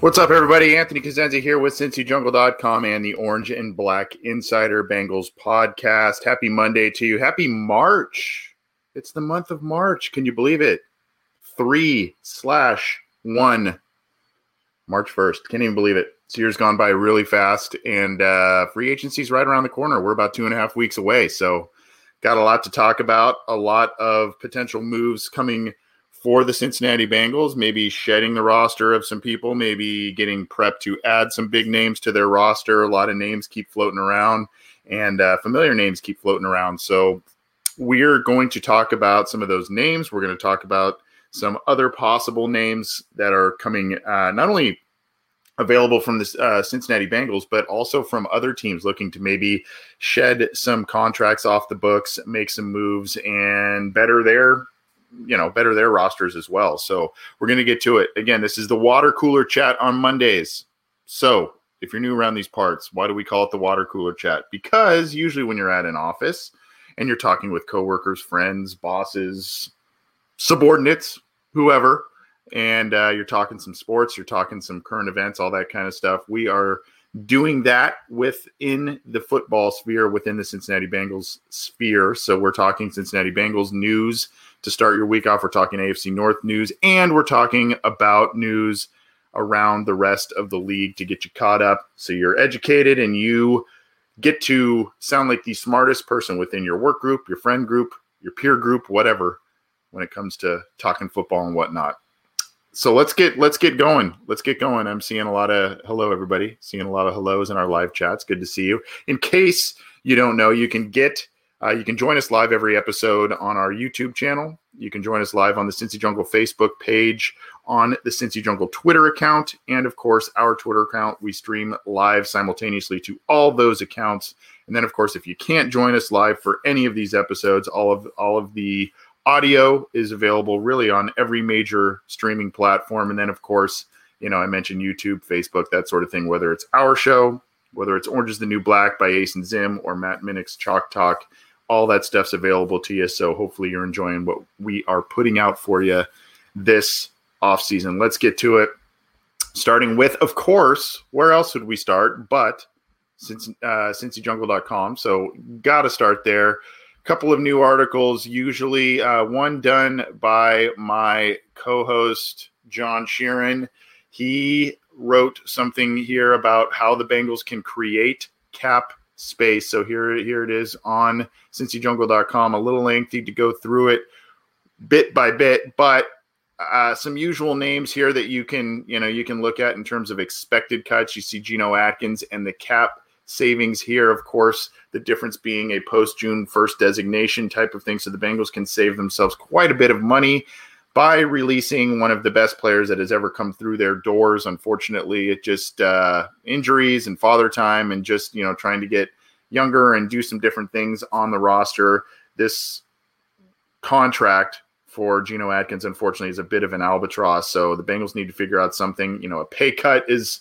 What's up, everybody? Anthony Cosenza here with CincyJungle.com and the Orange and Black Insider Bengals podcast. Happy Monday to you. Happy March. It's the month of March. Can you believe it? Three slash one. March 1st. Can't even believe it. This year's gone by really fast, and uh, free agency's right around the corner. We're about two and a half weeks away. So, got a lot to talk about, a lot of potential moves coming for the Cincinnati Bengals, maybe shedding the roster of some people, maybe getting prepped to add some big names to their roster. A lot of names keep floating around, and uh, familiar names keep floating around. So we're going to talk about some of those names. We're going to talk about some other possible names that are coming, uh, not only available from the uh, Cincinnati Bengals, but also from other teams looking to maybe shed some contracts off the books, make some moves, and better their you know better their rosters as well. So we're going to get to it. Again, this is the water cooler chat on Mondays. So if you're new around these parts, why do we call it the water cooler chat? Because usually when you're at an office and you're talking with coworkers, friends, bosses, subordinates, whoever, and uh, you're talking some sports, you're talking some current events, all that kind of stuff. We are doing that within the football sphere, within the Cincinnati Bengals sphere. So we're talking Cincinnati Bengals news to start your week off. We're talking AFC North news, and we're talking about news around the rest of the league to get you caught up so you're educated and you get to sound like the smartest person within your work group, your friend group, your peer group, whatever, when it comes to talking football and whatnot. So let's get let's get going. Let's get going. I'm seeing a lot of hello everybody. Seeing a lot of hellos in our live chats. Good to see you. In case you don't know, you can get uh, you can join us live every episode on our YouTube channel. You can join us live on the Cincy Jungle Facebook page, on the Cincy Jungle Twitter account, and of course, our Twitter account. We stream live simultaneously to all those accounts. And then, of course, if you can't join us live for any of these episodes, all of all of the audio is available really on every major streaming platform. And then, of course, you know, I mentioned YouTube, Facebook, that sort of thing, whether it's our show, whether it's Orange is the New Black by Ace and Zim or Matt Minich's Chalk Talk all that stuff's available to you. So hopefully you're enjoying what we are putting out for you this off season. Let's get to it. Starting with, of course, where else would we start? But since uh, cincyjungle.com. So got to start there. Couple of new articles, usually uh, one done by my co-host John Sheeran. He wrote something here about how the Bengals can create cap space. So here, here it is on cincyjungle.com. A little lengthy to go through it bit by bit, but uh, some usual names here that you can, you know, you can look at in terms of expected cuts. You see Geno Atkins and the cap savings here. Of course, the difference being a post June 1st designation type of thing. So the Bengals can save themselves quite a bit of money by releasing one of the best players that has ever come through their doors. Unfortunately, it just uh, injuries and father time and just you know trying to get younger and do some different things on the roster. This contract for Geno Atkins, unfortunately, is a bit of an albatross. So the Bengals need to figure out something. You know, a pay cut is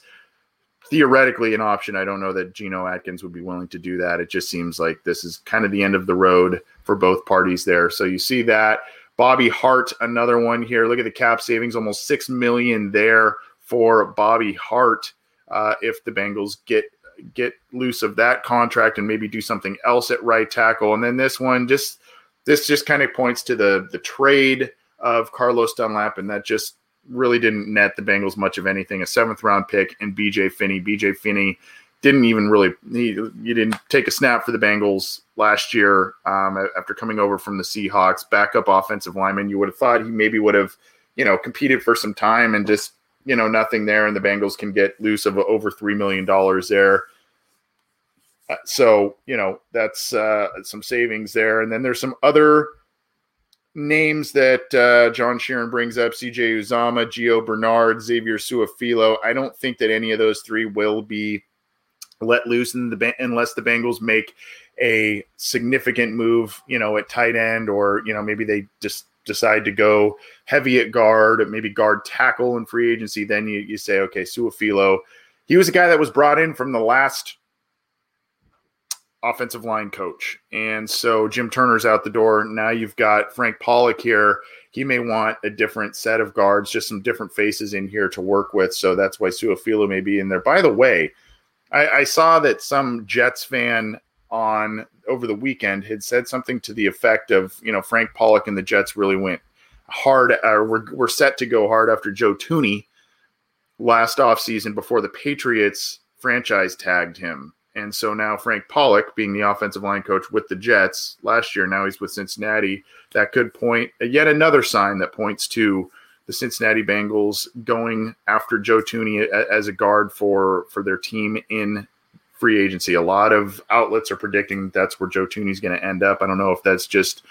theoretically an option. I don't know that Geno Atkins would be willing to do that. It just seems like this is kind of the end of the road for both parties there. So you see that. Bobby Hart, another one here. Look at the cap savings, almost six million there for Bobby Hart. Uh, if the Bengals get get loose of that contract and maybe do something else at right tackle, and then this one just this just kind of points to the the trade of Carlos Dunlap, and that just really didn't net the Bengals much of anything. A seventh round pick and BJ Finney. BJ Finney didn't even really he, he didn't take a snap for the Bengals last year um, after coming over from the Seahawks. Backup offensive lineman. You would have thought he maybe would have you know competed for some time and just you know nothing there, and the Bengals can get loose of over three million dollars there. Uh, so you know that's uh, some savings there, and then there's some other names that uh, John Sheeran brings up: C.J. Uzomah, Gio Bernard, Xavier Su'a-Filo. I don't think that any of those three will be let loose in the unless the Bengals make a significant move, you know, at tight end, or you know maybe they just decide to go heavy at guard, maybe guard tackle in free agency. Then you you say, okay, Su'a-Filo. He was a guy that was brought in from the last offensive line coach. And so Jim Turner's out the door. Now you've got Frank Pollack here. He may want a different set of guards, just some different faces in here to work with. So that's why Su'a-Filo may be in there. By the way, I, I saw that some Jets fan on over the weekend had said something to the effect of, you know, Frank Pollack and the Jets really went hard, or we're, we're set to go hard after Joe Thuney last offseason before the Patriots franchise tagged him. And so now Frank Pollack, being the offensive line coach with the Jets last year, now he's with Cincinnati. That could point yet another sign that points to the Cincinnati Bengals going after Joe Thuney as a guard for for their team in free agency. A lot of outlets are predicting that's where Joe Thuney's going to end up. I don't know if that's just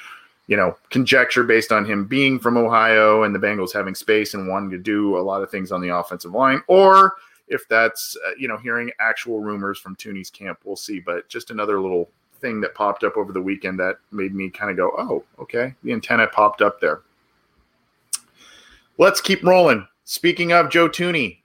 you know conjecture based on him being from Ohio and the Bengals having space and wanting to do a lot of things on the offensive line, or if that's uh, you know hearing actual rumors from Thuney's camp. We'll see. But just another little thing that popped up over the weekend that made me kind of go, oh, okay, the antenna popped up there. Let's keep rolling. Speaking of Joe Thuney,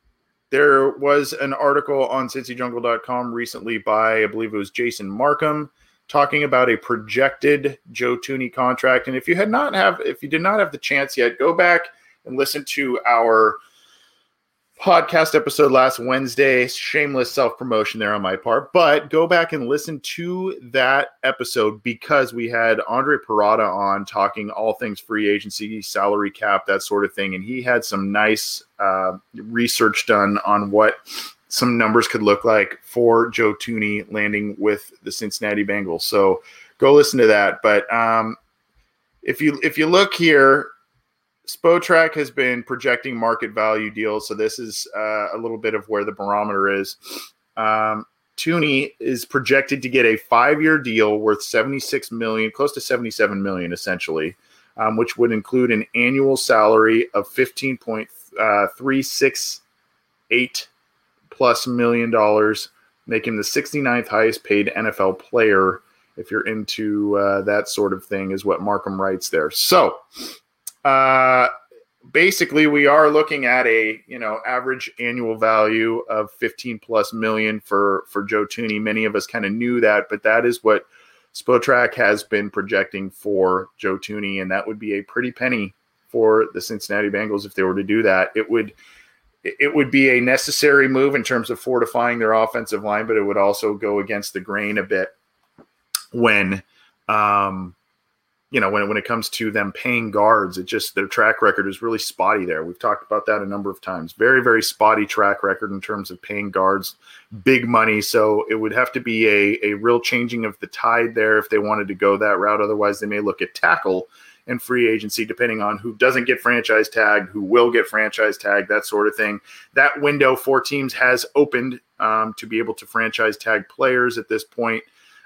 there was an article on cincyjungle.com recently by, I believe it was Jason Markham, talking about a projected Joe Thuney contract. And if you had not have, if you did not have the chance yet, go back and listen to our podcast episode last Wednesday. Shameless self promotion there on my part, but go back and listen to that episode because we had Andre Parada on talking all things free agency, salary cap, that sort of thing. And he had some nice uh, research done on what some numbers could look like for Joe Thuney landing with the Cincinnati Bengals. So go listen to that. But um, if you if you look here, Spotrac has been projecting market value deals, so this is uh, a little bit of where the barometer is. Um, Thuney is projected to get a five-year deal worth 76 million, close to 77 million, essentially, um, which would include an annual salary of 15.368 uh, plus million dollars, him the 69th highest paid NFL player. If you're into uh, that sort of thing, is what Markham writes there. So uh, basically, we are looking at a you know average annual value of 15 plus million for for Joe Thuney. Many of us kind of knew that, but that is what Spotrac has been projecting for Joe Thuney, and that would be a pretty penny for the Cincinnati Bengals if they were to do that. It would it would be a necessary move in terms of fortifying their offensive line, but it would also go against the grain a bit when um, you know, when, when it comes to them paying guards, it just their track record is really spotty there. We've talked about that a number of times. Very, very spotty track record in terms of paying guards big money. So it would have to be a, a real changing of the tide there if they wanted to go that route. Otherwise, they may look at tackle and free agency, depending on who doesn't get franchise tagged, who will get franchise tagged, that sort of thing. That window for teams has opened um, to be able to franchise tag players at this point.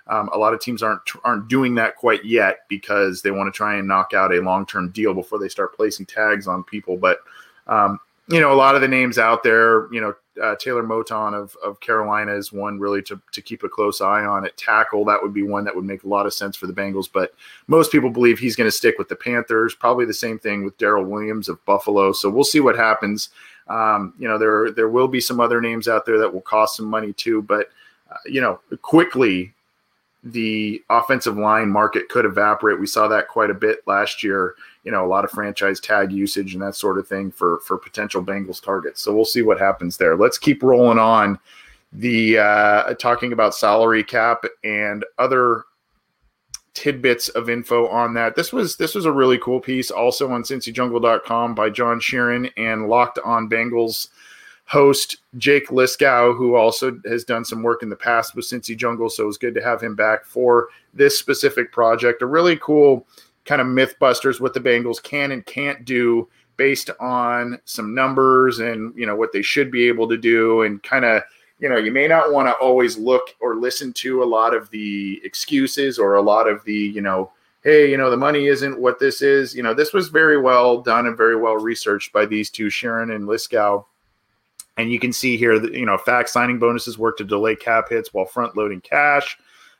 Um, a lot of teams aren't aren't doing that quite yet because they want to try and knock out a long term deal before they start placing tags on people. But um, you know, a lot of the names out there, you know, uh, Taylor Moton of, of Carolina is one really to, to keep a close eye on. At tackle, that would be one that would make a lot of sense for the Bengals. But most people believe he's going to stick with the Panthers. Probably the same thing with Daryl Williams of Buffalo. So we'll see what happens. Um, you know, there there will be some other names out there that will cost some money too. But uh, you know, quickly the offensive line market could evaporate. We saw that quite a bit last year. You know, a lot of franchise tag usage and that sort of thing for for potential Bengals targets. So we'll see what happens there. Let's keep rolling on the uh, talking about salary cap and other tidbits of info on that. This was this was a really cool piece, also on CincyJungle.com by John Sheeran and Locked On Bengals host Jake Liskow, who also has done some work in the past with Cincy Jungle. So it was good to have him back for this specific project. A really cool kind of mythbusters what the Bengals can and can't do based on some numbers and you know what they should be able to do and kind of you know you may not want to always look or listen to a lot of the excuses or a lot of the you know hey you know the money isn't what this is you know this was very well done and very well researched by these two Sheeran and Liskow and you can see here that, you know, fact signing bonuses work to delay cap hits while front loading cash.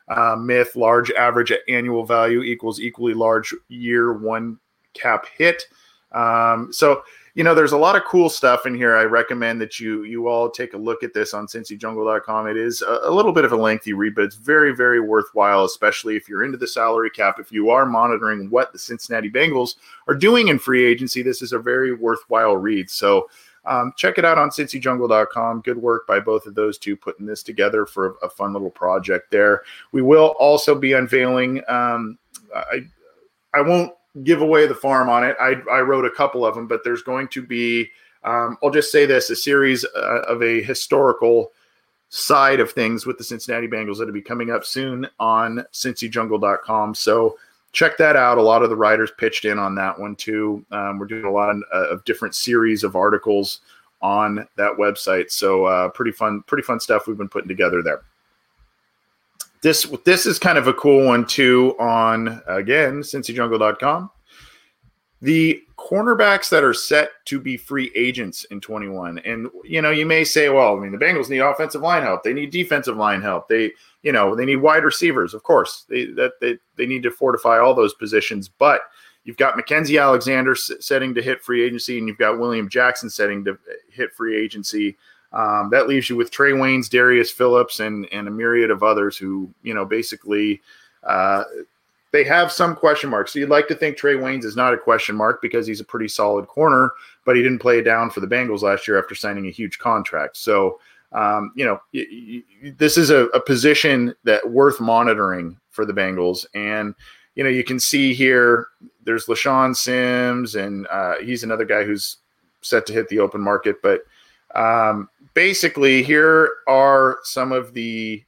Uh, myth large average at annual value equals equally large year one cap hit. Um, so, you know, there's a lot of cool stuff in here. I recommend that you you all take a look at this on cincyjungle.com. It is a, a little bit of a lengthy read, but it's very, very worthwhile, especially if you're into the salary cap. If you are monitoring what the Cincinnati Bengals are doing in free agency, this is a very worthwhile read. So, um, check it out on cincyjungle.com. Good work by both of those two putting this together for a, a fun little project there. We will also be unveiling. Um, I I won't give away the farm on it. I, I wrote a couple of them, but there's going to be. Um, I'll just say this: a series uh, of a historical side of things with the Cincinnati Bengals that'll be coming up soon on cincyjungle.com. So check that out. A lot of the writers pitched in on that one too. Um, we're doing a lot of, uh, of, different series of articles on that website. So uh, pretty fun, pretty fun stuff we've been putting together there. This this is kind of a cool one too on again cincyjungle.com. The cornerbacks that are set to be free agents in 21. And you know, you may say, well, I mean, the Bengals need offensive line help. They need defensive line help. They you know they need wide receivers of course they that they, they need to fortify all those positions but you've got Mackensie Alexander setting to hit free agency and you've got William Jackson setting to hit free agency um, that leaves you with Trey Waynes, Darius Phillips, and and a myriad of others who you know basically uh, they have some question marks. So you'd like to think Trey Waynes is not a question mark because he's a pretty solid corner, but he didn't play down for the Bengals last year after signing a huge contract. So um, you know, y- y- this is a, a, position that worth monitoring for the Bengals. And, you know, you can see here there's LeShaun Sims, and uh, he's another guy who's set to hit the open market. But um, basically, here are some of the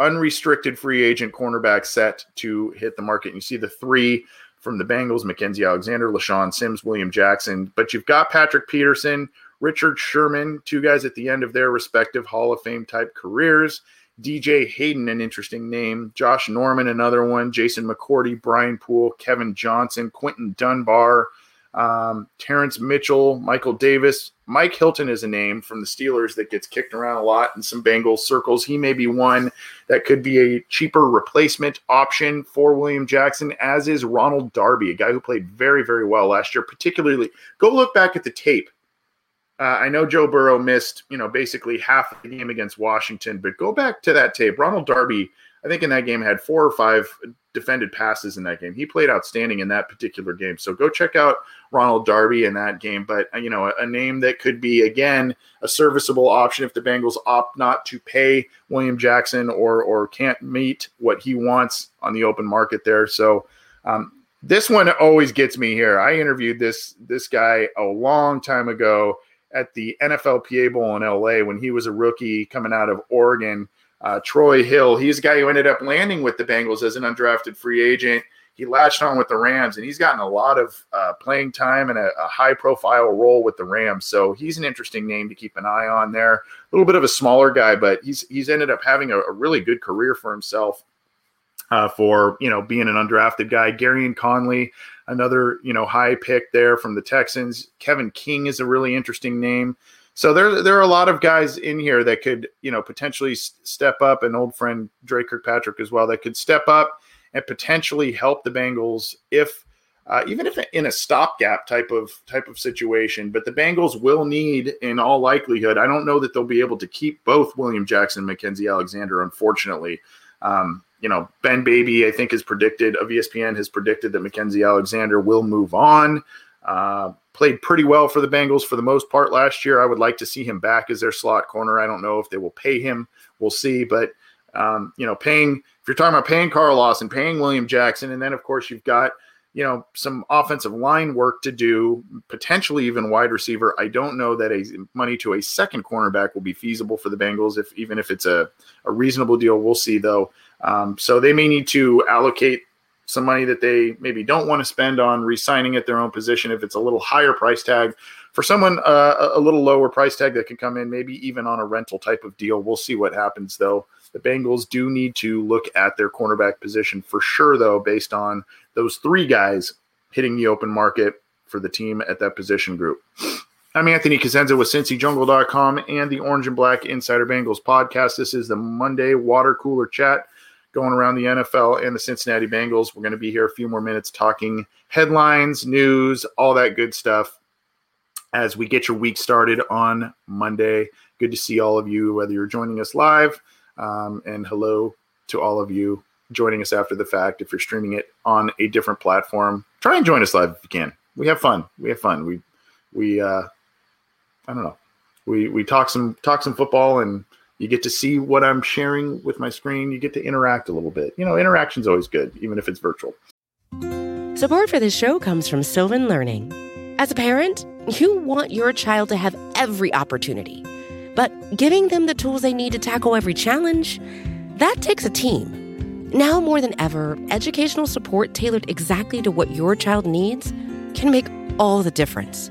unrestricted free agent cornerbacks set to hit the market. And You see the three from the Bengals Mackensie Alexander, LeShaun Sims, William Jackson. But you've got Patrick Peterson Richard Sherman, two guys at the end of their respective Hall of Fame type careers. DJ Hayden, an interesting name. Josh Norman, another one. Jason McCourty, Brian Poole, Kevin Johnson, Quinton Dunbar, um, Terrence Mitchell, Michael Davis. Mike Hilton is a name from the Steelers that gets kicked around a lot in some Bengals circles. He may be one that could be a cheaper replacement option for William Jackson, as is Ronald Darby, a guy who played very, very well last year. Particularly, go look back at the tape uh, I know Joe Burrow missed, you know, basically half the game against Washington, but go back to that tape. Ronald Darby, I think in that game had four or five defended passes in that game. He played outstanding in that particular game. So go check out Ronald Darby in that game. But uh, you know, a, a name that could be again a serviceable option if the Bengals opt not to pay William Jackson or or can't meet what he wants on the open market there. So. Um, this one always gets me here. I interviewed this this guy a long time ago at the NFLPA Bowl in LA when he was a rookie coming out of Oregon. Uh, Troy Hill, he's a guy who ended up landing with the Bengals as an undrafted free agent. He latched on with the Rams, and he's gotten a lot of uh, playing time and a, a high profile role with the Rams. So he's an interesting name to keep an eye on there. A little bit of a smaller guy, but he's he's ended up having a, a really good career for himself. Uh, for you know being an undrafted guy, Gareon Conley, another you know high pick there from the Texans. Kevin King is a really interesting name. So there there are a lot of guys in here that could you know potentially step up. An old friend Dre Kirkpatrick as well that could step up and potentially help the Bengals if. Uh, even if in a stopgap type of type of situation, but the Bengals will need, in all likelihood, I don't know that they'll be able to keep both William Jackson and Mackensie Alexander. Unfortunately, um, you know, Ben Baby, I think, has predicted of ESPN has predicted that Mackensie Alexander will move on. Uh, played pretty well for the Bengals for the most part last year. I would like to see him back as their slot corner. I don't know if they will pay him. We'll see. But um, you know, paying if you're talking about paying Carl Lawson, paying William Jackson, and then of course you've got you know some offensive line work to do, potentially even wide receiver. I don't know that a money to a second cornerback will be feasible for the Bengals, if even if it's a, a reasonable deal. We'll see though. Um, so they may need to allocate some money that they maybe don't want to spend on re-signing at their own position if it's a little higher price tag. For someone uh, a little lower price tag that can come in maybe even on a rental type of deal we'll see what happens though. The bengals do need to look at their cornerback position for sure though based on those three guys hitting the open market for the team at that position group. I'm anthony cosenza with cincyjungle.com and the orange and black insider bengals podcast. This is the monday water cooler chat going around the NFL and the Cincinnati Bengals. We're going to be here a few more minutes talking headlines, news, all that good stuff as we get your week started on Monday. Good to see all of you, whether you're joining us live, um, and hello to all of you joining us after the fact. If you're streaming it on a different platform, try and join us live if you can. We have fun. We have fun. We we uh, I don't know. We we talk some talk some football and you get to see what I'm sharing with my screen. You get to interact a little bit. You know, interaction's always good, even if it's virtual. Support for this show comes from Sylvan Learning. As a parent, you want your child to have every opportunity, but giving them the tools they need to tackle every challenge, that takes a team. Now more than ever, educational support tailored exactly to what your child needs can make all the difference.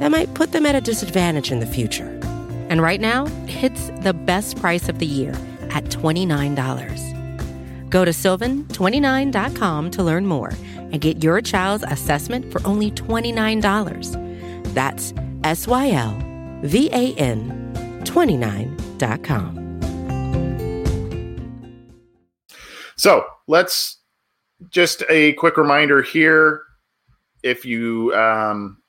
that might put them at a disadvantage in the future. And right now, it's the best price of the year at $29. Go to sylvan29.com to learn more and get your child's assessment for only $29. That's S Y L V A N 29.com. So let's just a quick reminder here. If you um,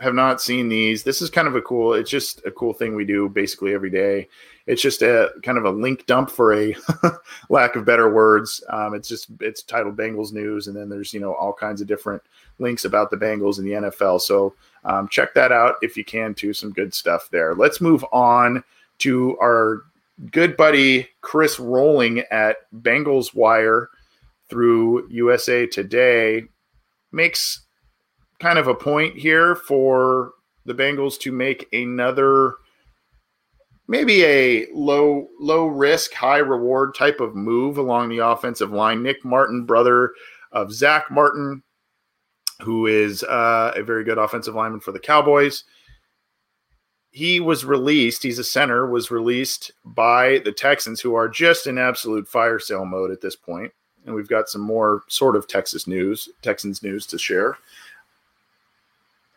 have not seen these, this is kind of a cool. It's just a cool thing we do basically every day. It's just a kind of a link dump for a lack of better words. Um, it's just it's titled Bengals News, and then there's you know all kinds of different links about the Bengals and the NFL. So um, check that out if you can too. Some good stuff there. Let's move on to our good buddy Chris Roling at Bengals Wire through USA Today makes kind of a point here for the Bengals to make another maybe a low low risk high reward type of move along the offensive line. Nick martin brother of zach martin who is uh, a very good offensive lineman for the cowboys. He was released he's a center was released by the texans who are just in absolute fire sale mode at this point. And we've got some more sort of texas news texans news to share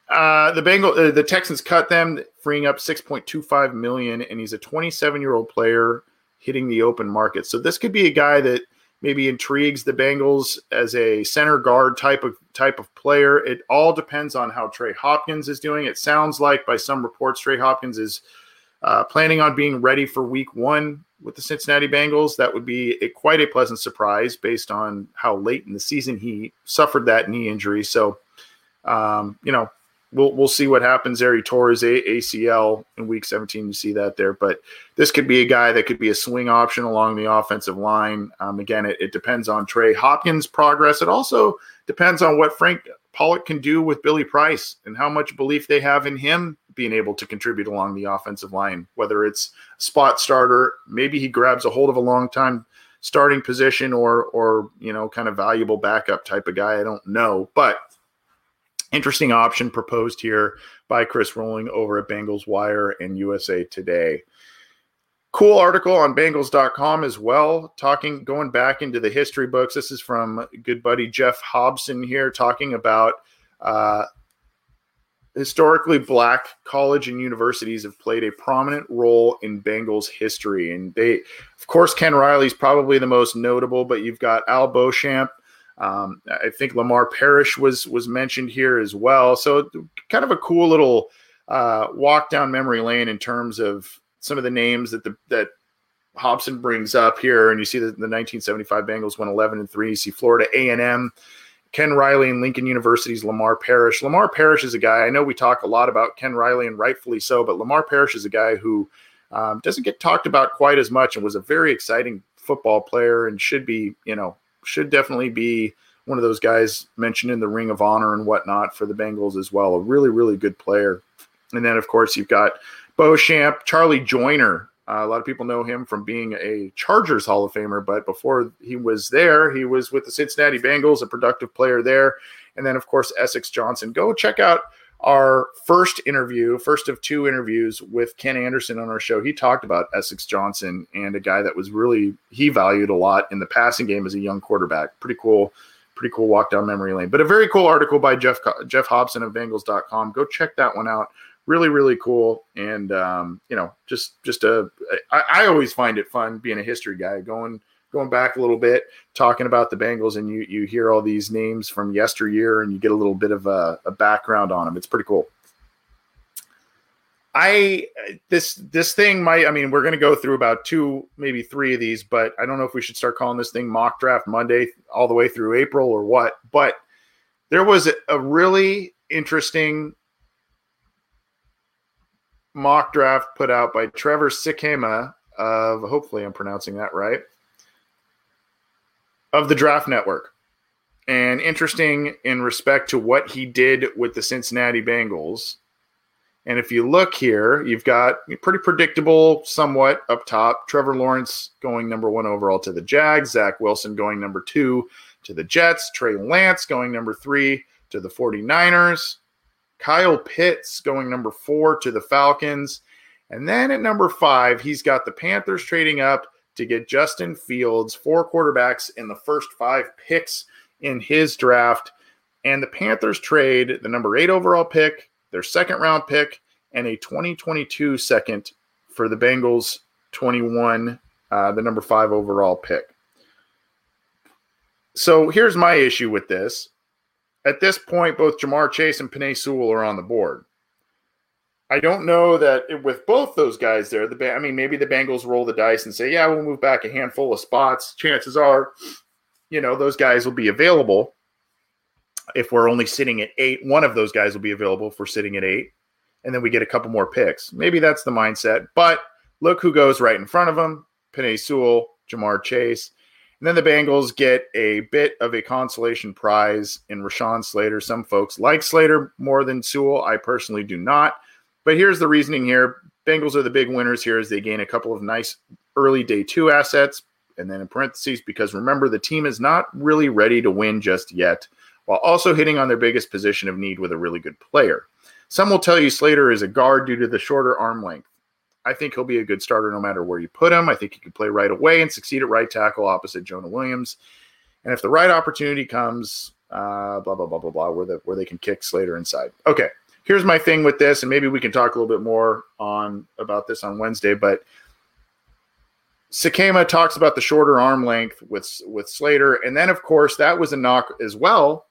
uh, the Bengal, uh, the Texans cut them, freeing up 6.25 million, and he's a 27 year old player hitting the open market. So this could be a guy that maybe intrigues the Bengals as a center guard type of type of player. It all depends on how Trey Hopkins is doing. It sounds like by some reports, Trey Hopkins is uh, planning on being ready for Week One with the Cincinnati Bengals. That would be a, quite a pleasant surprise based on how late in the season he suffered that knee injury. So, um, you know, we'll we'll see what happens there. He tore his ACL in week 17. You see that there, but this could be a guy that could be a swing option along the offensive line. Um, again, it, it, depends on Trey Hopkins' progress. It also depends on what Frank Pollack can do with Billy Price and how much belief they have in him being able to contribute along the offensive line. Whether it's spot starter, maybe he grabs a hold of a long time starting position, or or you know, kind of valuable backup type of guy. I don't know, but Interesting option proposed here by Chris Roling over at Bengals Wire and USA Today. Cool article on Bengals.com as well, talking going back into the history books. This is from good buddy Geoff Hobson here, talking about uh, historically black college and universities have played a prominent role in Bengals history. And they, of course, Ken Riley's probably the most notable, but you've got Al Beauchamp. Um, I think Lamar Parrish was was mentioned here as well. So kind of a cool little uh, walk down memory lane in terms of some of the names that the that Hobson brings up here. And you see that the 1975 Bengals went 11 and three. You see Florida A and M Ken Riley and Lincoln University's Lamar Parrish. Lamar Parrish is a guy, I know we talk a lot about Ken Riley and rightfully so, but Lamar Parrish is a guy who um, doesn't get talked about quite as much and was a very exciting football player and should be, you know, should definitely be one of those guys mentioned in the Ring of Honor and whatnot for the Bengals as well. A really, really good player. And then, of course, you've got Beauchamp, Charlie Joiner, uh, a lot of people know him from being a Chargers Hall of Famer, but before he was there, he was with the Cincinnati Bengals, a productive player there. And then, of course, Essex Johnson. Go check out our first interview, first of two interviews with Ken Anderson on our show. He talked about Essex Johnson and a guy that was really, he valued a lot in the passing game as a young quarterback. Pretty cool. Pretty cool walk down memory lane, but a very cool article by Jeff Geoff Hobson of Bengals.com. Go check that one out really really cool and um, you know just just a I, I always find it fun being a history guy going going back a little bit talking about the bengals and you you hear all these names from yesteryear and you get a little bit of a, a background on them it's pretty cool. I this this thing might I mean we're going to go through about two maybe three of these but I don't know if we should start calling this thing mock draft Monday all the way through April or what but there was a, really interesting mock draft put out by Trevor Sikkema of hopefully I'm pronouncing that right of the Draft Network. And interesting in respect to what he did with the Cincinnati Bengals. And if you look here, you've got pretty predictable, somewhat up top. Trevor Lawrence going number one overall to the Jags, Zach Wilson going number two to the Jets, Trey Lance going number three to the 49ers, Kyle Pitts going number four to the Falcons. And then at number five, he's got the Panthers trading up to get Justin Fields, four quarterbacks in the first five picks in his draft. And the Panthers trade the number eight overall pick, their second round pick, and a 2022 second for the Bengals 21, uh, the number five overall pick. So here's my issue with this at this point, both Ja'Marr Chase and Penei Sewell are on the board. I don't know that it, with both those guys there, the I mean, maybe the Bengals roll the dice and say, yeah, we'll move back a handful of spots. Chances are, you know, those guys will be available. If we're only sitting at eight, one of those guys will be available if we're sitting at eight, and then we get a couple more picks. Maybe that's the mindset. But look who goes right in front of them: Penei Sewell, Ja'Marr Chase. And then the Bengals get a bit of a consolation prize in Rashawn Slater. Some folks like Slater more than Sewell. I personally do not. But here's the reasoning here Bengals are the big winners here as they gain a couple of nice early day two assets. And then in parentheses, because remember, the team is not really ready to win just yet, while also hitting on their biggest position of need with a really good player. Some will tell you Slater is a guard due to the shorter arm length. I think he'll be a good starter no matter where you put him. I think he can play right away and succeed at right tackle opposite Jonah Williams. And if the right opportunity comes, uh, blah blah blah blah blah, where the where they can kick Slater inside. Okay, here's my thing with this, and maybe we can talk a little bit more on about this on Wednesday. But Sikkema talks about the shorter arm length with with Slater, and then of course that was a knock as well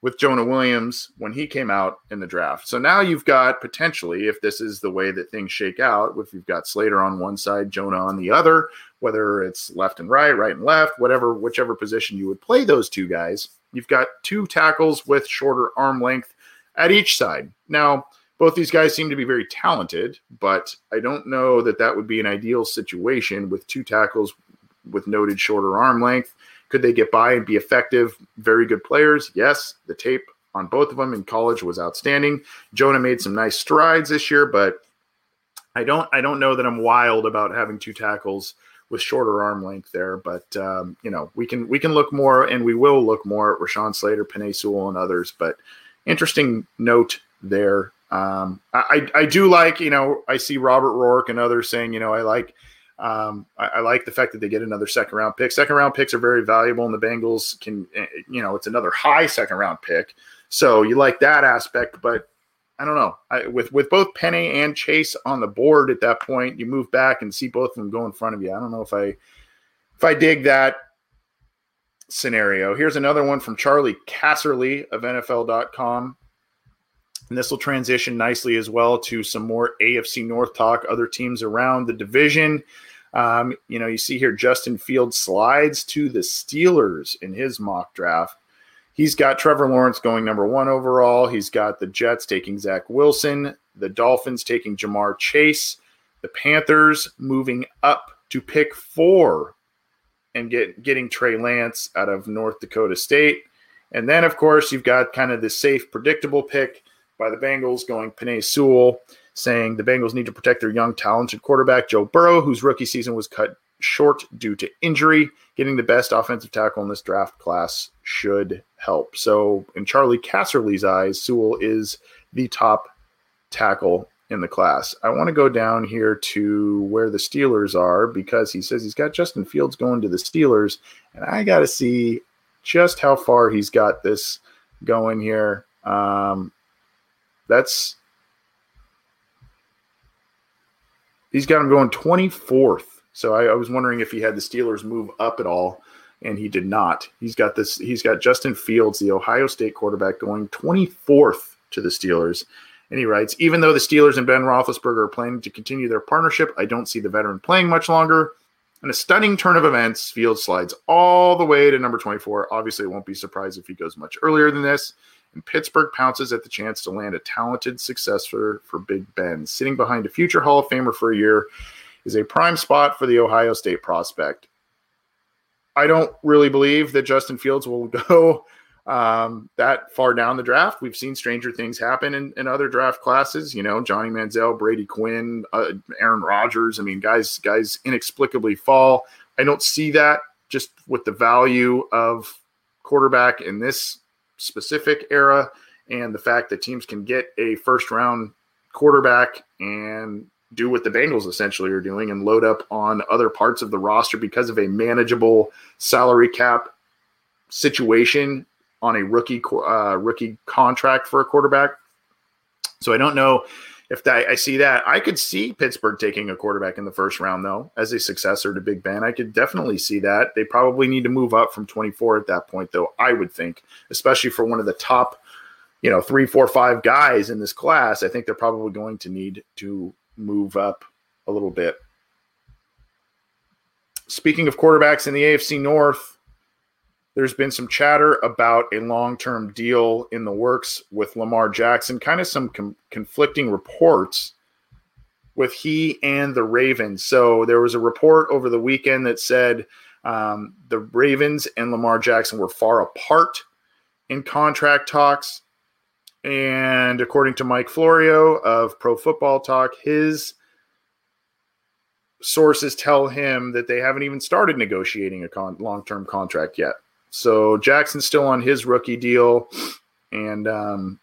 with Jonah Williams when he came out in the draft. So now you've got potentially, if this is the way that things shake out, if you've got Slater on one side, Jonah on the other, whether it's left and right, right and left, whatever, whichever position you would play those two guys, you've got two tackles with shorter arm length at each side. Now, both these guys seem to be very talented, but I don't know that that would be an ideal situation with two tackles with noted shorter arm length could they get by and be effective? Very good players. Yes, the tape on both of them in college was outstanding. Jonah made some nice strides this year, but I don't I don't know that I'm wild about having two tackles with shorter arm length there. But um, you know, we can we can look more and we will look more at Rashawn Slater, Penei Sewell, and others. But interesting note there. Um, I, I do like, you know, I see Robert Rourke and others saying, you know, I like um, I, I, like the fact that they get another second round pick. Second round picks are very valuable, and the Bengals can, eh, you know, it's another high second round pick. So you like that aspect, but I don't know. I, with with both Penny and Chase on the board at that point, you move back and see both of them go in front of you. I don't know if I if I dig that scenario. Here's another one from Charley Casserly of NFL.com. And this will transition nicely as well to some more AFC North talk, other teams around the division. Um, you know, you see here Justin Fields slides to the Steelers in his mock draft. He's got Trevor Lawrence going number one overall. He's got the Jets taking Zach Wilson, the Dolphins taking Ja'Marr Chase, the Panthers moving up to pick four and get getting Trey Lance out of North Dakota State. And then, of course, you've got kind of the safe, predictable pick by the Bengals going Penei Sewell, saying the Bengals need to protect their young, talented quarterback, Joe Burrow, whose rookie season was cut short due to injury. Getting the best offensive tackle in this draft class should help. So, in Charley Casserly's eyes, Sewell is the top tackle in the class. I want to go down here to where the Steelers are because he says he's got Justin Fields going to the Steelers, and I got to see just how far he's got this going here. Um, that's he's got him going 24th. So I, I, was wondering if he had the Steelers move up at all, and he did not. He's got this. He's got Justin Fields, the Ohio State quarterback, going 24th to the Steelers. And he writes, even though the Steelers and Ben Roethlisberger are planning to continue their partnership, I don't see the veteran playing much longer. In a stunning turn of events, Fields slides all the way to number 24. Obviously, it won't be surprised if he goes much earlier than this. And Pittsburgh pounces at the chance to land a talented successor for Big Ben. Sitting behind a future Hall of Famer for a year is a prime spot for the Ohio State prospect. I don't really believe that Justin Fields will go um, that far down the draft. We've seen stranger things happen in, in other draft classes. You know, Johnny Manziel, Brady Quinn, uh, Aaron Rodgers. I mean, guys, guys inexplicably fall. I don't see that just with the value of quarterback in this specific era and the fact that teams can get a first round quarterback and do what the Bengals essentially are doing and load up on other parts of the roster because of a manageable salary cap situation on a rookie uh, rookie contract for a quarterback. So I don't know if that, I see that. I could see Pittsburgh taking a quarterback in the first round though as a successor to Big Ben. I could definitely see that. They probably need to move up from 24 at that point though. I would think, especially for one of the top, you know, three, four, five guys in this class. I think they're probably going to need to move up a little bit. Speaking of quarterbacks in the AFC North, there's been some chatter about a long-term deal in the works with Lamar Jackson, kind of some com- conflicting reports with he and the Ravens. So there was a report over the weekend that said um, the Ravens and Lamar Jackson were far apart in contract talks. And according to Mike Florio of Pro Football Talk, his sources tell him that they haven't even started negotiating a con- long-term contract yet. So Jackson's still on his rookie deal, and um,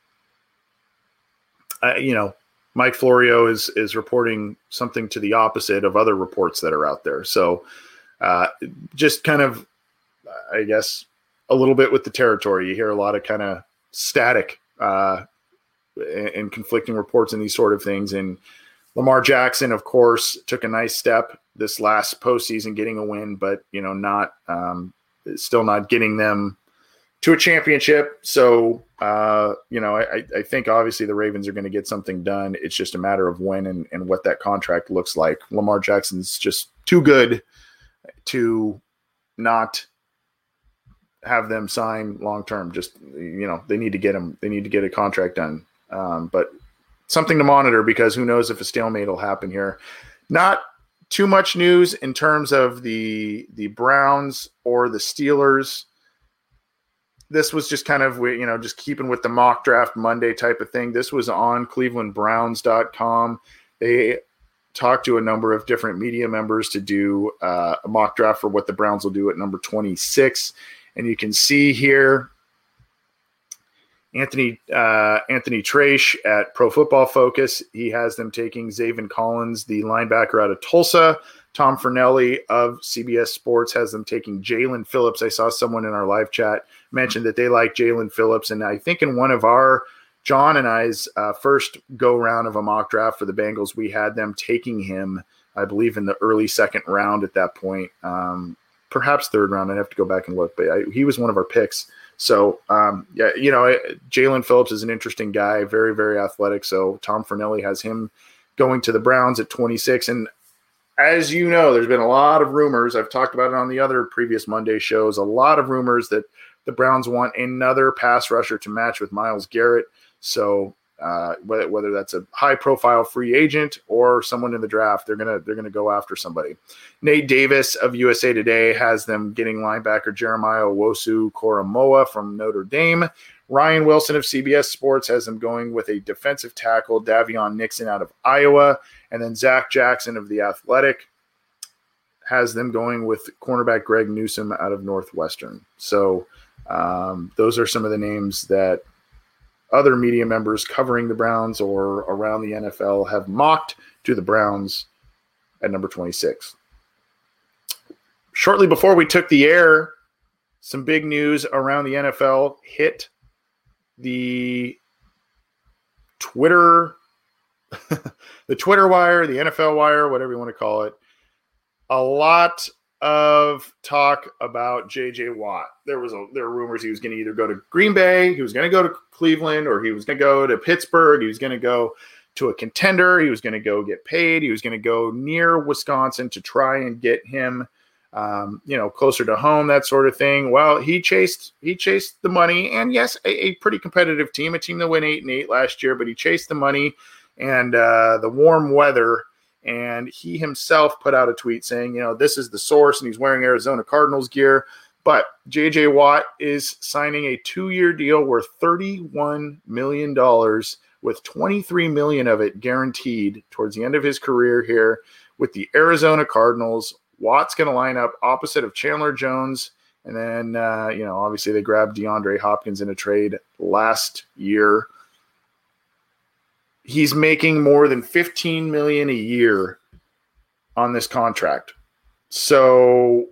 I, you know, Mike Florio is is reporting something to the opposite of other reports that are out there. So uh, just kind of, I guess, a little bit with the territory. You hear a lot of kind of static uh, and conflicting reports and these sort of things. And Lamar Jackson, of course, took a nice step this last postseason, getting a win, but you know, not um, still not getting them to a championship. So, uh, you know, I, I, think obviously the Ravens are going to get something done. It's just a matter of when and, and what that contract looks like. Lamar Jackson's just too good to not have them sign long term. Just you know, they need to get them. They need to get a contract done. Um, but something to monitor because who knows if a stalemate will happen here. Not too much news in terms of the the Browns or the Steelers. This was just kind of you know just keeping with the mock draft Monday type of thing. This was on clevelandbrowns.com. They talked to a number of different media members to do uh, a mock draft for what the Browns will do at number 26. And you can see here Anthony uh, Anthony Treash at Pro Football Focus. He has them taking Zaven Collins, the linebacker out of Tulsa. Tom Fornelli of CBS Sports has them taking Jaelan Phillips. I saw someone in our live chat mention that they like Jaelan Phillips, and I think in one of our John and I's uh, first go round of a mock draft for the Bengals, we had them taking him, I believe, in the early second round at that point, um, perhaps third round. I'd have to go back and look, but I, he was one of our picks. So, um, yeah, you know, Jaelan Phillips is an interesting guy, very, very athletic. So, Tom Fornelli has him going to the Browns at 26. And as you know, there's been a lot of rumors. I've talked about it on the other previous Monday shows. A lot of rumors that the Browns want another pass rusher to match with Myles Garrett. So uh, whether, whether that's a high profile free agent or someone in the draft, they're gonna they're gonna go after somebody. Nate Davis of USA Today has them getting linebacker Jeremiah Owusu-Koramoah from Notre Dame. Ryan Wilson of CBS Sports has them going with a defensive tackle Daviyon Nixon out of Iowa, and then Zach Jackson of the Athletic has them going with cornerback Greg Newsome out of Northwestern. So um, those are some of the names that other media members covering the Browns or around the NFL have mocked to the Browns at number 26. Shortly before we took the air, some big news around the NFL hit the Twitter, the Twitter wire, the NFL wire, whatever you want to call it. A lot of talk about JJ Watt. There was a there were rumors he was going to either go to Green Bay, he was going to go to Cleveland, or he was going to go to Pittsburgh. He was going to go to a contender. He was going to go get paid. He was going to go near Wisconsin to try and get him, um, you know, closer to home, that sort of thing. Well, he chased he chased the money, and yes, a, a pretty competitive team, a team that went eight and eight last year, but he chased the money and uh, the warm weather and he himself put out a tweet saying, you know, this is the source, and he's wearing Arizona Cardinals gear. But JJ Watt is signing a two-year deal worth $31 million, with 23 million of it guaranteed towards the end of his career here with the Arizona Cardinals. Watt's going to line up opposite of Chandler Jones. And then, uh, you know, obviously they grabbed DeAndre Hopkins in a trade last year he's making more than 15 million a year on this contract. So,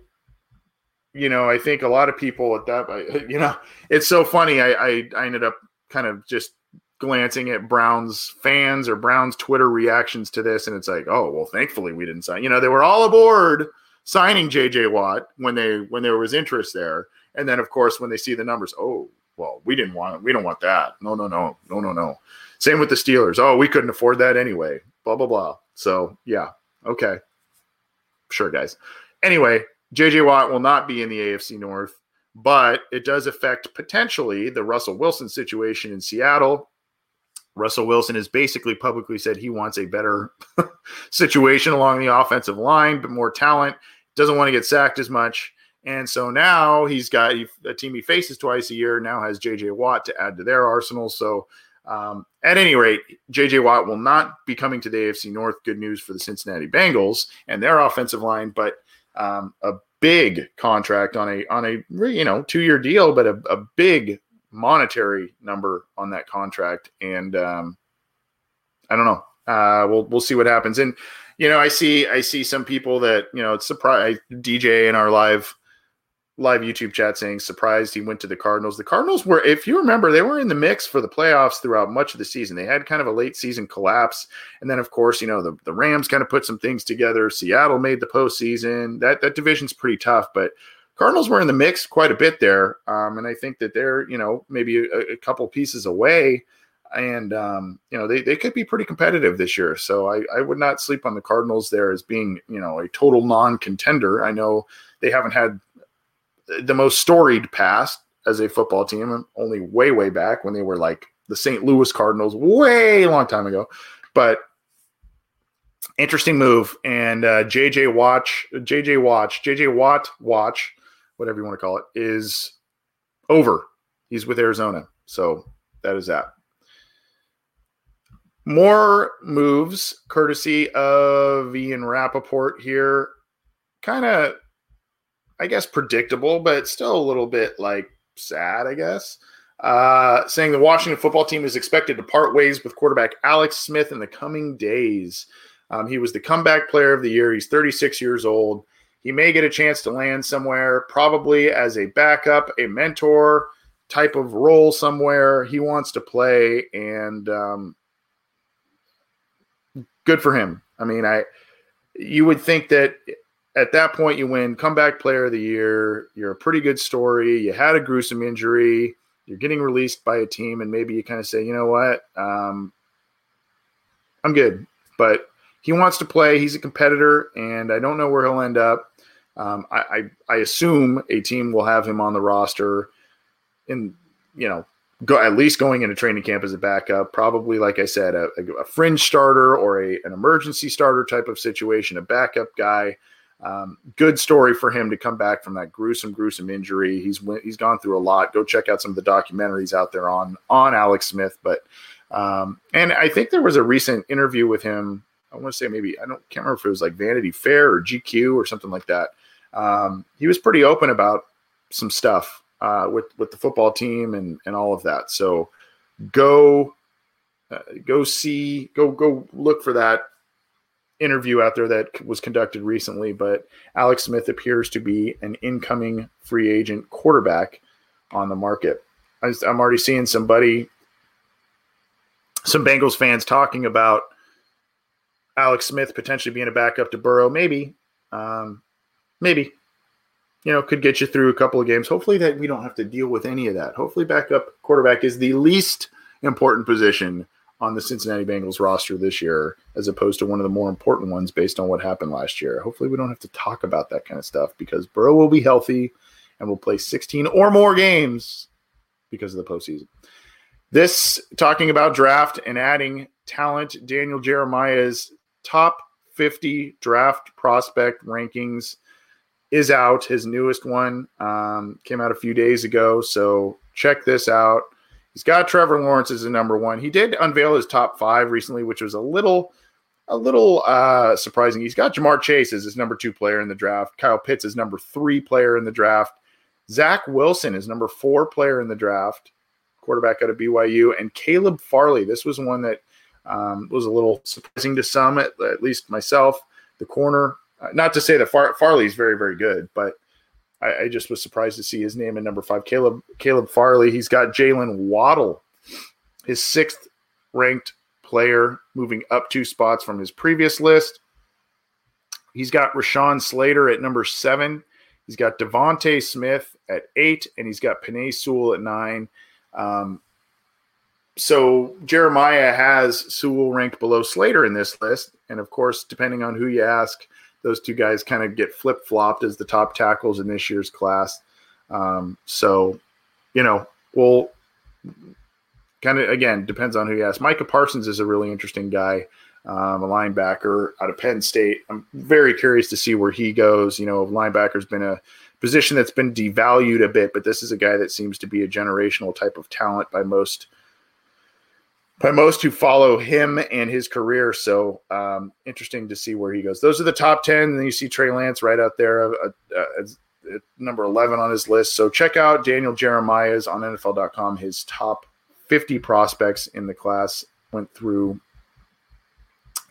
you know, I think a lot of people at that, you know, it's so funny. I, I, I ended up kind of just glancing at Browns fans or Browns Twitter reactions to this, and it's like, oh well, thankfully we didn't sign. You know, they were all aboard signing JJ Watt when they when there was interest there, and then of course when they see the numbers, oh well, we didn't want it. We don't want that. No, no, no, no, no, no. Same with the Steelers. Oh, we couldn't afford that anyway. Blah blah blah. So yeah, okay, sure, guys. Anyway, JJ Watt will not be in the AFC North, but it does affect potentially the Russell Wilson situation in Seattle. Russell Wilson has basically publicly said he wants a better situation along the offensive line, but more talent. Doesn't want to get sacked as much. And so now he's got a team he faces twice a year, now has JJ Watt to add to their arsenal. So um, at any rate, JJ Watt will not be coming to the AFC North. Good news for the Cincinnati Bengals and their offensive line, but um, a big contract on a on a you know two year deal, but a, a, big monetary number on that contract. And um, I don't know. Uh, we'll we'll see what happens. And you know, I see I see some people that you know it's surprise DJ in our live live YouTube chat saying surprised he went to the Cardinals. The Cardinals were, if you remember, they were in the mix for the playoffs throughout much of the season. They had kind of a late season collapse. And then, of course, you know, the, the Rams kind of put some things together. Seattle made the postseason. That that division's pretty tough, but Cardinals were in the mix quite a bit there. Um, and I think that they're, you know, maybe a, a couple pieces away. And um, you know they, they could be pretty competitive this year, so I, I would not sleep on the Cardinals there as being you know a total non-contender. I know they haven't had the most storied past as a football team, only way, way back when they were like the St. Louis Cardinals, way long time ago. But interesting move. And uh, JJ Watch, JJ Watch, JJ Watt Watch, whatever you want to call it, is over. He's with Arizona. So that is that. More moves courtesy of Ian Rapoport here. Kind of I guess, predictable, but still a little bit like sad, I guess. Uh, saying the Washington football team is expected to part ways with quarterback Alex Smith in the coming days. Um, he was the comeback player of the year. He's 36 years old. He may get a chance to land somewhere, probably as a backup, a mentor type of role somewhere. He wants to play, and um, good for him. I mean, I you would think that at that point you win comeback player of the year. You're a pretty good story. You had a gruesome injury. You're getting released by a team, and maybe you kind of say, you know what, um, I'm good. But he wants to play. He's a competitor, and I don't know where he'll end up. Um, I, I, I assume a team will have him on the roster, in you know, go at least going into training camp as a backup. Probably, like I said, a, a fringe starter or a an emergency starter type of situation, a backup guy. Um, good story for him to come back from that gruesome, gruesome injury. He's he's gone through a lot. Go check out some of the documentaries out there on on Alex Smith. But um, and I think there was a recent interview with him I want to say maybe I don't can't remember if it was like Vanity Fair or GQ or something like that. Um, he was pretty open about some stuff uh, with with the football team and and all of that. So go uh, go see go go look for that interview out there that was conducted recently. But Alex Smith appears to be an incoming free agent quarterback on the market. I'm already seeing somebody, some Bengals fans talking about Alex Smith potentially being a backup to Burrow, maybe, um, maybe, you know, could get you through a couple of games. Hopefully that we don't have to deal with any of that. Hopefully backup quarterback is the least important position on the Cincinnati Bengals roster this year, as opposed to one of the more important ones based on what happened last year. Hopefully we don't have to talk about that kind of stuff because Burrow will be healthy and will play 16 or more games because of the postseason. This talking about draft and adding talent, Daniel Jeremiah's top 50 draft prospect rankings is out. His newest one um, came out a few days ago. So check this out. He's got Trevor Lawrence as a number one. He did unveil his top five recently, which was a little a little uh, surprising. He's got Ja'Marr Chase as his number two player in the draft. Kyle Pitts is number three player in the draft. Zach Wilson is number four player in the draft, quarterback out of BYU, and Caleb Farley. This was one that um, was a little surprising to some, at, at least myself. The corner, uh, not to say that Far- Farley is very, very good, but I, I, just was surprised to see his name in number five. Caleb Caleb Farley. He's got Jaylen Waddle, his sixth ranked player, moving up two spots from his previous list. He's got Rashawn Slater at number seven. He's got DeVonta Smith at eight, and he's got Penei Sewell at nine. Um, so Jeremiah has Sewell ranked below Slater in this list, and of course, depending on who you ask, those two guys kind of get flip flopped as the top tackles in this year's class. Um, so, you know, we'll kind of again depends on who you ask. Micah Parsons is a really interesting guy, um, a linebacker out of Penn State. I'm very curious to see where he goes. You know, linebacker's been a position that's been devalued a bit, but this is a guy that seems to be a generational type of talent by most by most who follow him and his career. So um, interesting to see where he goes. Those are the top 10. And then you see Trey Lance right out there uh, uh, number 11 on his list. So check out Daniel Jeremiah's on NFL.com. His top 50 prospects in the class went through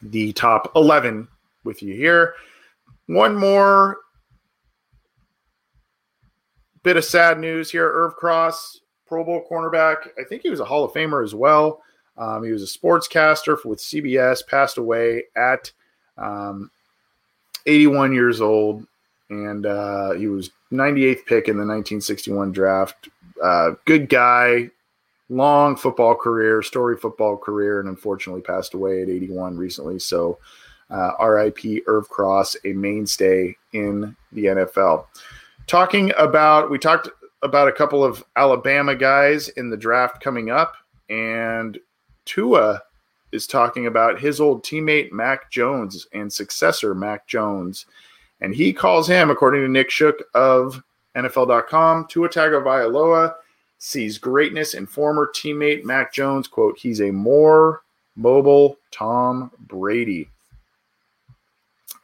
the top 11 with you here. One more bit of sad news here. Irv Cross, Pro Bowl cornerback. I think he was a Hall of Famer as well. Um, he was a sportscaster with CBS, passed away at um, 81 years old, and uh, he was 98th pick in the 1961 draft. Uh, good guy, long football career, story football career, and unfortunately passed away at 81 recently. So, uh, RIP Irv Cross, a mainstay in the NFL. Talking about, we talked about a couple of Alabama guys in the draft coming up, and Tua is talking about his old teammate Mac Jones and successor Mac Jones. And he calls him, according to Nick Shook of NFL.com, Tua Tagovailoa sees greatness in former teammate Mac Jones. Quote, he's a more mobile Tom Brady.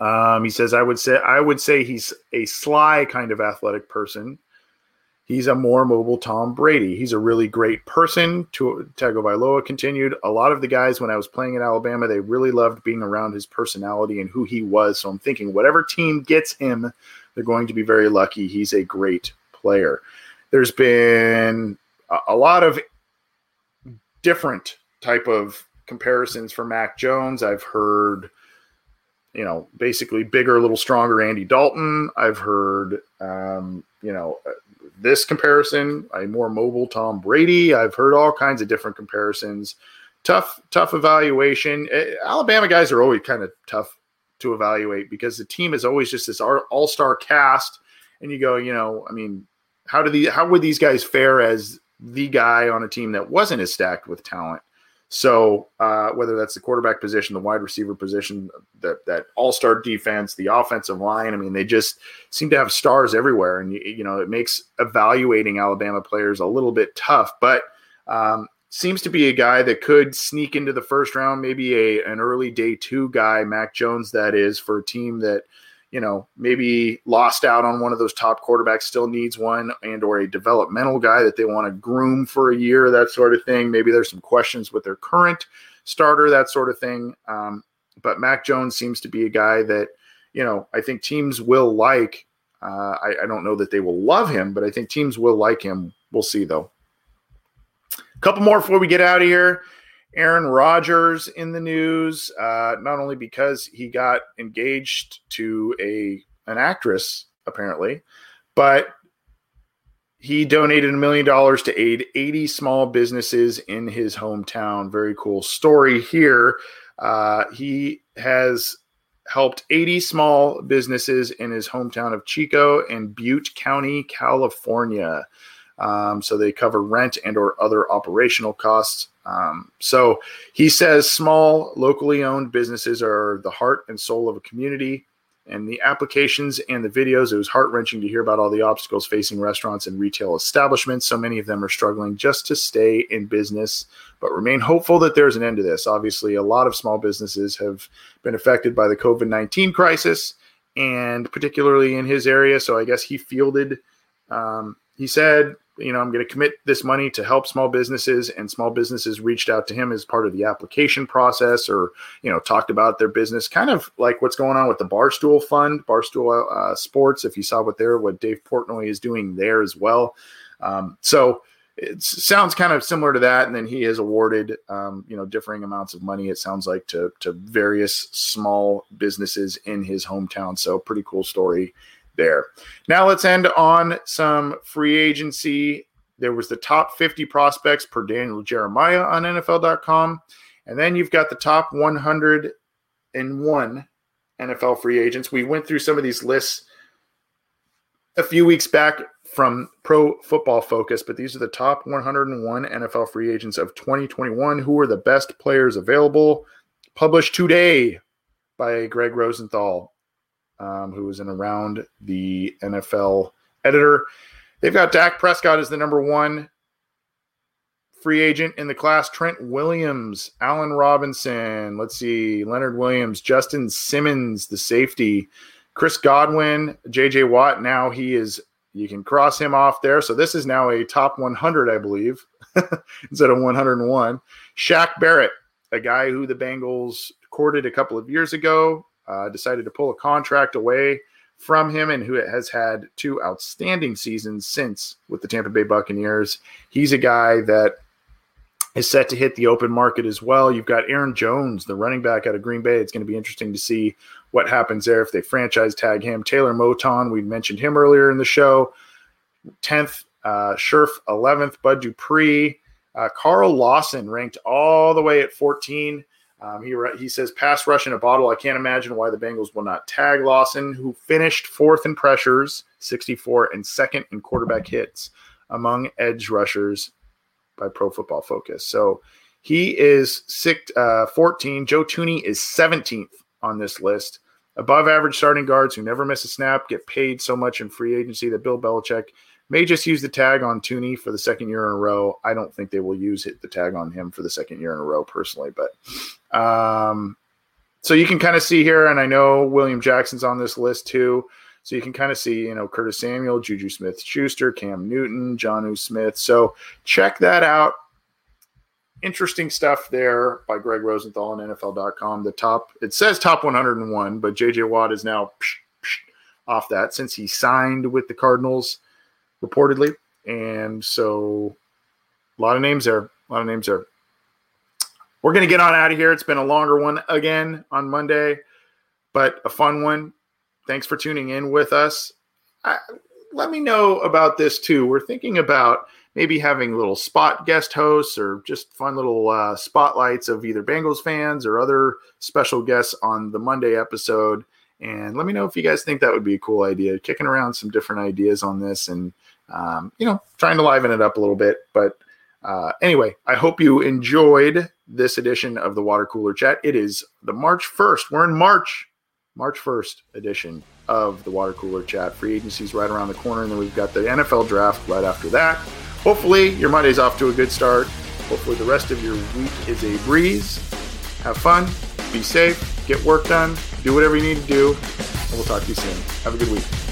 Um, he says, I would say I would say he's a sly kind of athletic person he's a more mobile Tom Brady. He's a really great person. Tua Tagovailoa continued. A lot of the guys when I was playing in Alabama, they really loved being around his personality and who he was. So I'm thinking whatever team gets him, they're going to be very lucky. He's a great player. There's been a, a lot of different type of comparisons for Mac Jones. I've heard, you know, basically bigger, a little stronger Andy Dalton. I've heard, um, you know, this comparison, a more mobile Tom Brady. I've heard all kinds of different comparisons. Tough, tough evaluation. Eh, Alabama guys are always kind of tough to evaluate because the team is always just this all star cast, and you go, you know, I mean, how do the how would these guys fare as the guy on a team that wasn't as stacked with talent? So uh, whether that's the quarterback position, the wide receiver position, that that all star defense, the offensive line, I mean, they just seem to have stars everywhere, and you, you know it makes evaluating Alabama players a little bit tough. But um, seems to be a guy that could sneak into the first round, maybe a an early day two guy, Mac Jones, that is for a team that you know maybe lost out on one of those top quarterbacks still needs one and or a developmental guy that they want to groom for a year that sort of thing. Maybe there's some questions with their current starter that sort of thing. Um, but mac jones seems to be a guy that you know i think teams will like uh, I, I don't know that they will love him but i think teams will like him. We'll see though. A couple more before we get out of here Aaron Rodgers in the news, uh, not only because he got engaged to a an actress apparently, but he donated a million dollars to aid 80 small businesses in his hometown. Very cool story here. Uh, he has helped 80 small businesses in his hometown of Chico and Butte County, California. Um, so they cover rent and or other operational costs. Um, so he says small, locally owned businesses are the heart and soul of a community. And the applications and the videos, it was heart wrenching to hear about all the obstacles facing restaurants and retail establishments. So many of them are struggling just to stay in business, but remain hopeful that there's an end to this. Obviously, a lot of small businesses have been affected by the COVID 19 crisis, and particularly in his area. So I guess he fielded, um, he said, you know, I'm going to commit this money to help small businesses, and small businesses reached out to him as part of the application process, or you know, talked about their business, kind of like what's going on with the Barstool Fund, Barstool uh, Sports. If you saw what there, what Dave Portnoy is doing there as well. Um, so it sounds kind of similar to that. And then he has awarded, um, you know, differing amounts of money. It sounds like to to various small businesses in his hometown. So pretty cool story there. Now let's end on some free agency. There was the top 50 prospects per Daniel Jeremiah on NFL.com. And then you've got the top 101 NFL free agents. We went through some of these lists a few weeks back from Pro Football Focus, but these are the top 101 NFL free agents of 2021. Who are the best players available? Published today by Greg Rosenthal um, who is an around the NFL editor. They've got Dak Prescott as the number one free agent in the class. Trent Williams, Allen Robinson. Let's see, Leonard Williams, Justin Simmons, the safety, Chris Godwin, J.J. Watt. Now he is. You can cross him off there. So this is now a top 100, I believe, instead of 101. Shaq Barrett, a guy who the Bengals courted a couple of years ago, uh, decided to pull a contract away from him and who has had two outstanding seasons since with the Tampa Bay Buccaneers. He's a guy that is set to hit the open market as well. You've got Aaron Jones, the running back out of Green Bay. It's going to be interesting to see what happens there if they franchise tag him. Taylor Moton, we mentioned him earlier in the show. 10th, uh, Scherff 11th, Bud Dupree. Uh, Carl Lawson ranked all the way at 14. Um, he he says pass rush in a bottle. I can't imagine why the Bengals will not tag Lawson, who finished fourth in pressures, 64, and second in quarterback hits among edge rushers by Pro Football Focus. So he is six, uh, 14. Joe Thuney is 17th on this list. Above average starting guards who never miss a snap get paid so much in free agency that Bill Belichick may just use the tag on Thuney for the second year in a row. I don't think they will use it, the tag on him for the second year in a row personally, but um, so you can kind of see here, and I know William Jackson's on this list too. So you can kind of see, you know, Curtis Samuel, Juju Smith Schuster, Cam Newton, Jonnu Smith. So check that out. Interesting stuff there by Greg Rosenthal on NFL.com. The top, it says top 101, but JJ Watt is now psh, psh, off that since he signed with the Cardinals reportedly. And so A lot of names there. A lot of names there. We're going to get on out of here. It's been a longer one again on Monday, but a fun one. Thanks for tuning in with us. I, let me know about this too. We're thinking about maybe having little spot guest hosts or just fun little uh, spotlights of either Bengals fans or other special guests on the Monday episode. And let me know if you guys think that would be a cool idea. Kicking around some different ideas on this and, um, you know, trying to liven it up a little bit. But uh, anyway, I hope you enjoyed this edition of the Water Cooler Chat. It is the March 1st. We're in March, March 1st edition of the Water Cooler Chat. Free agency's right around the corner, and then we've got the NFL draft right after that. Hopefully, your Monday's off to a good start. Hopefully, the rest of your week is a breeze. Have fun, be safe, get work done, do whatever you need to do, and we'll talk to you soon. Have a good week.